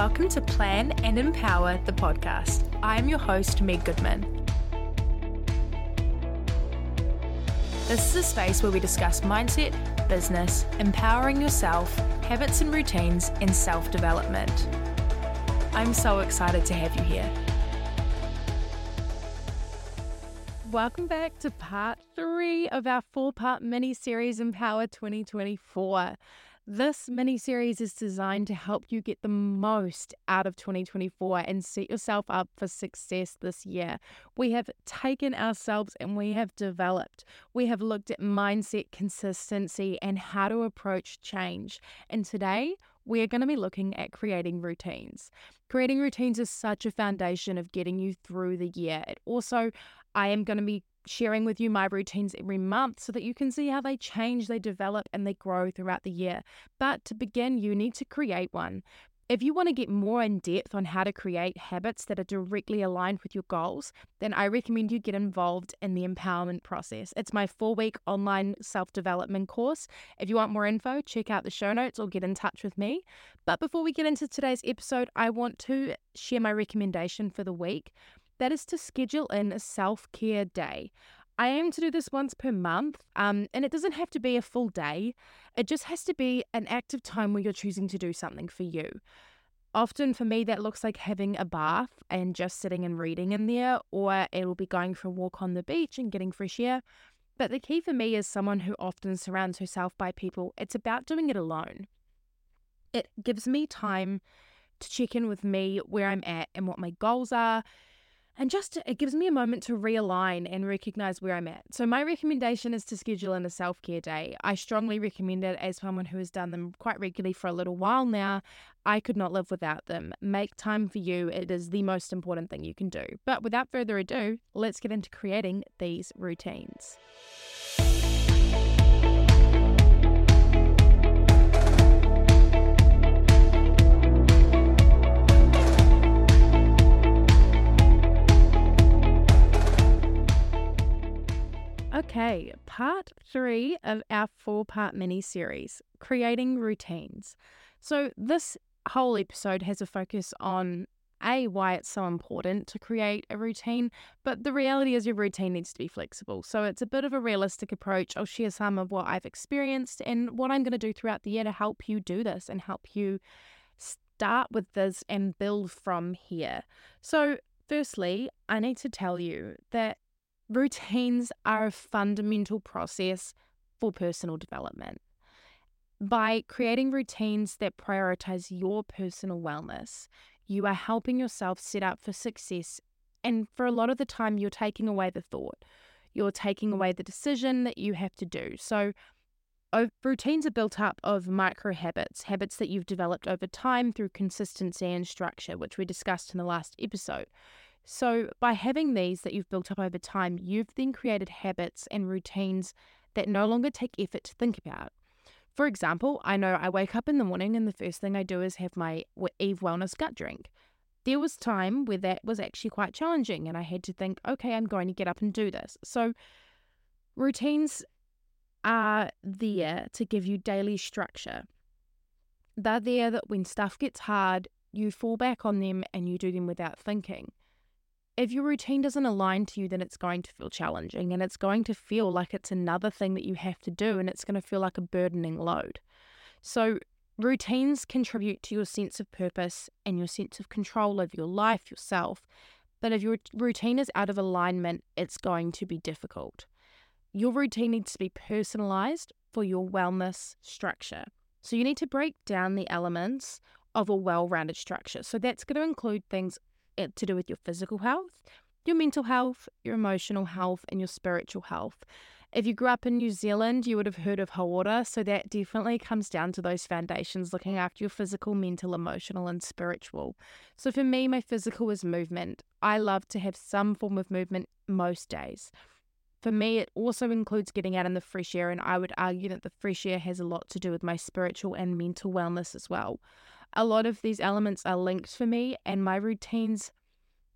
Welcome to Plan and Empower the podcast. I am your host, Meg Goodman. This is a space where we discuss mindset, business, empowering yourself, habits and routines, and self development. I'm so excited to have you here. Welcome back to part three of our four part mini series Empower 2024. This mini series is designed to help you get the most out of 2024 and set yourself up for success this year. We have taken ourselves and we have developed. We have looked at mindset, consistency, and how to approach change. And today, we are going to be looking at creating routines. Creating routines is such a foundation of getting you through the year. It also, I am going to be sharing with you my routines every month so that you can see how they change, they develop, and they grow throughout the year. But to begin, you need to create one. If you want to get more in depth on how to create habits that are directly aligned with your goals, then I recommend you get involved in the empowerment process. It's my four week online self development course. If you want more info, check out the show notes or get in touch with me. But before we get into today's episode, I want to share my recommendation for the week that is to schedule in a self care day. I aim to do this once per month, um, and it doesn't have to be a full day. It just has to be an active time where you're choosing to do something for you. Often for me, that looks like having a bath and just sitting and reading in there, or it'll be going for a walk on the beach and getting fresh air. But the key for me is someone who often surrounds herself by people, it's about doing it alone. It gives me time to check in with me, where I'm at, and what my goals are and just it gives me a moment to realign and recognize where I'm at. So, my recommendation is to schedule in a self care day. I strongly recommend it as someone who has done them quite regularly for a little while now. I could not live without them. Make time for you, it is the most important thing you can do. But without further ado, let's get into creating these routines. Okay, part three of our four part mini series creating routines. So, this whole episode has a focus on A, why it's so important to create a routine, but the reality is your routine needs to be flexible. So, it's a bit of a realistic approach. I'll share some of what I've experienced and what I'm going to do throughout the year to help you do this and help you start with this and build from here. So, firstly, I need to tell you that routines are a fundamental process for personal development. By creating routines that prioritize your personal wellness, you are helping yourself set up for success. And for a lot of the time, you're taking away the thought, you're taking away the decision that you have to do. So, routines are built up of micro habits, habits that you've developed over time through consistency and structure, which we discussed in the last episode. So, by having these that you've built up over time, you've then created habits and routines that no longer take effort to think about. For example, I know I wake up in the morning and the first thing I do is have my Eve Wellness gut drink. There was time where that was actually quite challenging and I had to think, okay, I'm going to get up and do this. So, routines are there to give you daily structure. They're there that when stuff gets hard, you fall back on them and you do them without thinking if your routine doesn't align to you, then it's going to feel challenging and it's going to feel like it's another thing that you have to do and it's going to feel like a burdening load. So, routines contribute to your sense of purpose and your sense of control over your life, yourself. But if your routine is out of alignment, it's going to be difficult. Your routine needs to be personalized for your wellness structure. So, you need to break down the elements of a well rounded structure. So, that's going to include things Eh, to do with your physical health, your mental health, your emotional health, and your spiritual health. If you grew up in New Zealand, you would have heard of Hauora, so that definitely comes down to those foundations looking after your physical, mental, emotional, and spiritual. So for me, my physical is movement. I love to have some form of movement most days. For me, it also includes getting out in the fresh air, and I would argue that the fresh air has a lot to do with my spiritual and mental wellness as well a lot of these elements are linked for me, and my routines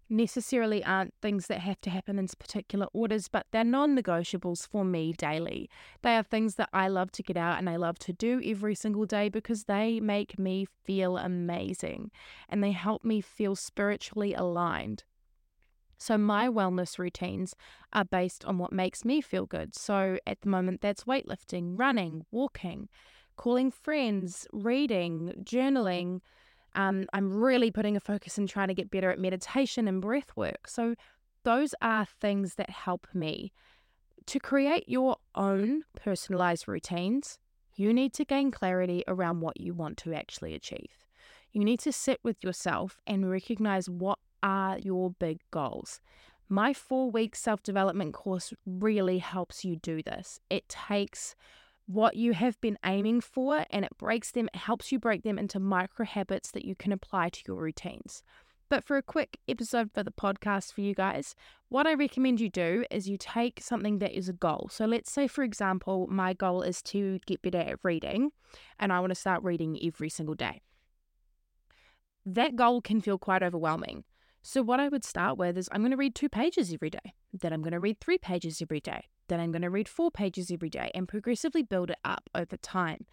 necessarily aren't things that have to happen in particular orders, but they're non negotiables for me daily. They are things that I love to get out and I love to do every single day because they make me feel amazing and they help me feel spiritually aligned. So, my wellness routines are based on what makes me feel good. So, at the moment, that's weightlifting, running, walking, calling friends, reading, journaling um, I'm really putting a focus in trying to get better at meditation and breath work. So, those are things that help me. To create your own personalized routines, you need to gain clarity around what you want to actually achieve. You need to sit with yourself and recognize what are your big goals. My four week self development course really helps you do this. It takes what you have been aiming for and it breaks them, it helps you break them into micro habits that you can apply to your routines. But for a quick episode for the podcast for you guys, what I recommend you do is you take something that is a goal. So let's say, for example, my goal is to get better at reading and I want to start reading every single day. That goal can feel quite overwhelming. So, what I would start with is I'm going to read two pages every day, then I'm going to read three pages every day, then I'm going to read four pages every day and progressively build it up over time.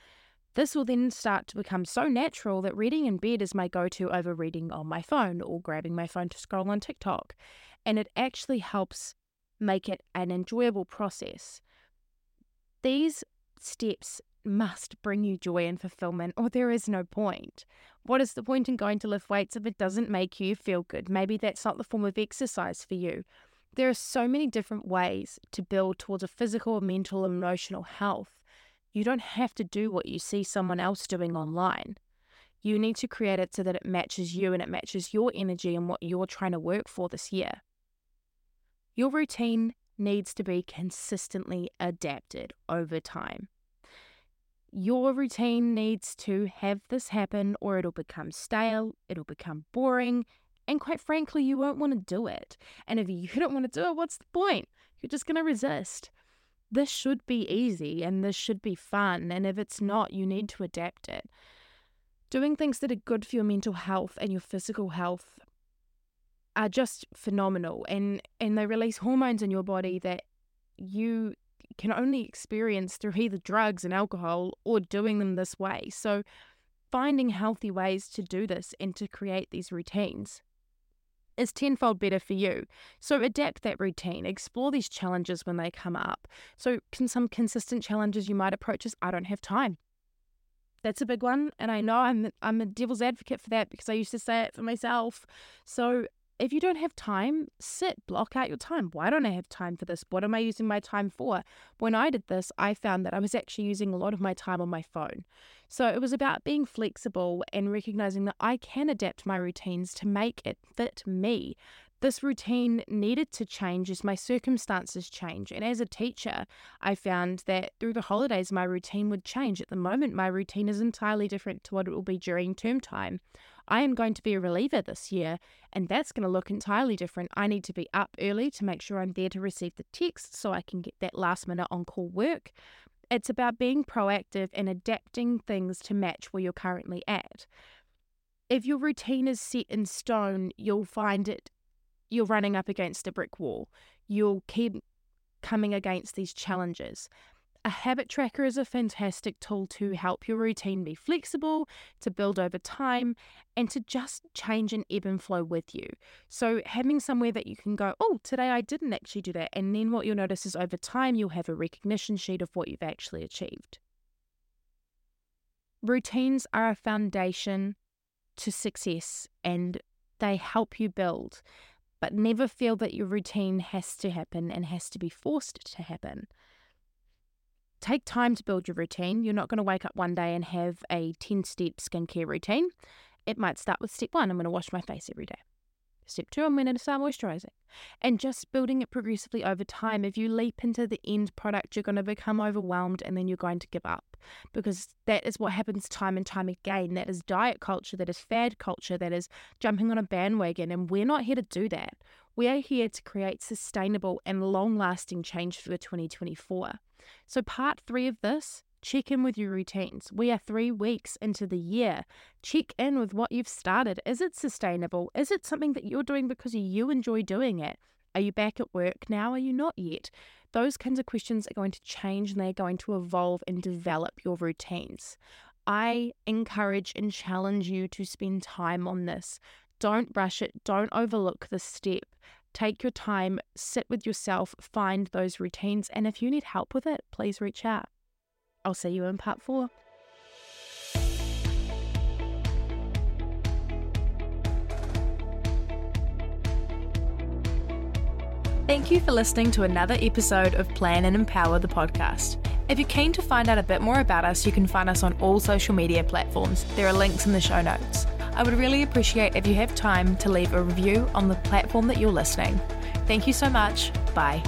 This will then start to become so natural that reading in bed is my go to over reading on my phone or grabbing my phone to scroll on TikTok. And it actually helps make it an enjoyable process. These steps must bring you joy and fulfillment, or there is no point. What is the point in going to lift weights if it doesn't make you feel good? Maybe that's not the form of exercise for you. There are so many different ways to build towards a physical, mental, emotional health. You don't have to do what you see someone else doing online. You need to create it so that it matches you and it matches your energy and what you're trying to work for this year. Your routine needs to be consistently adapted over time. Your routine needs to have this happen or it'll become stale, it'll become boring, and quite frankly, you won't want to do it. And if you don't want to do it, what's the point? You're just going to resist. This should be easy and this should be fun. And if it's not, you need to adapt it. Doing things that are good for your mental health and your physical health are just phenomenal. And, and they release hormones in your body that you can only experience through either drugs and alcohol or doing them this way. So, finding healthy ways to do this and to create these routines is tenfold better for you. So adapt that routine, explore these challenges when they come up. So, can some consistent challenges you might approach is I don't have time. That's a big one, and I know I'm I'm a devil's advocate for that because I used to say it for myself. So if you don't have time, sit, block out your time. Why don't I have time for this? What am I using my time for? When I did this, I found that I was actually using a lot of my time on my phone. So it was about being flexible and recognizing that I can adapt my routines to make it fit me. This routine needed to change as my circumstances change. And as a teacher, I found that through the holidays, my routine would change. At the moment, my routine is entirely different to what it will be during term time. I am going to be a reliever this year, and that's going to look entirely different. I need to be up early to make sure I'm there to receive the text so I can get that last minute on call work. It's about being proactive and adapting things to match where you're currently at. If your routine is set in stone, you'll find it you're running up against a brick wall. You'll keep coming against these challenges. A habit tracker is a fantastic tool to help your routine be flexible, to build over time, and to just change and ebb and flow with you. So, having somewhere that you can go, oh, today I didn't actually do that. And then what you'll notice is over time, you'll have a recognition sheet of what you've actually achieved. Routines are a foundation to success and they help you build but never feel that your routine has to happen and has to be forced to happen. Take time to build your routine. You're not going to wake up one day and have a 10 step skincare routine. It might start with step one I'm going to wash my face every day. Step two, I'm going to start moisturizing. And just building it progressively over time. If you leap into the end product, you're going to become overwhelmed and then you're going to give up because that is what happens time and time again. That is diet culture, that is fad culture, that is jumping on a bandwagon. And we're not here to do that. We are here to create sustainable and long lasting change for 2024. So, part three of this Check in with your routines. We are three weeks into the year. Check in with what you've started. Is it sustainable? Is it something that you're doing because you enjoy doing it? Are you back at work now? Are you not yet? Those kinds of questions are going to change and they're going to evolve and develop your routines. I encourage and challenge you to spend time on this. Don't rush it, don't overlook the step. Take your time, sit with yourself, find those routines, and if you need help with it, please reach out. I'll see you in part four. Thank you for listening to another episode of Plan and Empower the podcast. If you're keen to find out a bit more about us, you can find us on all social media platforms. There are links in the show notes. I would really appreciate if you have time to leave a review on the platform that you're listening. Thank you so much. Bye.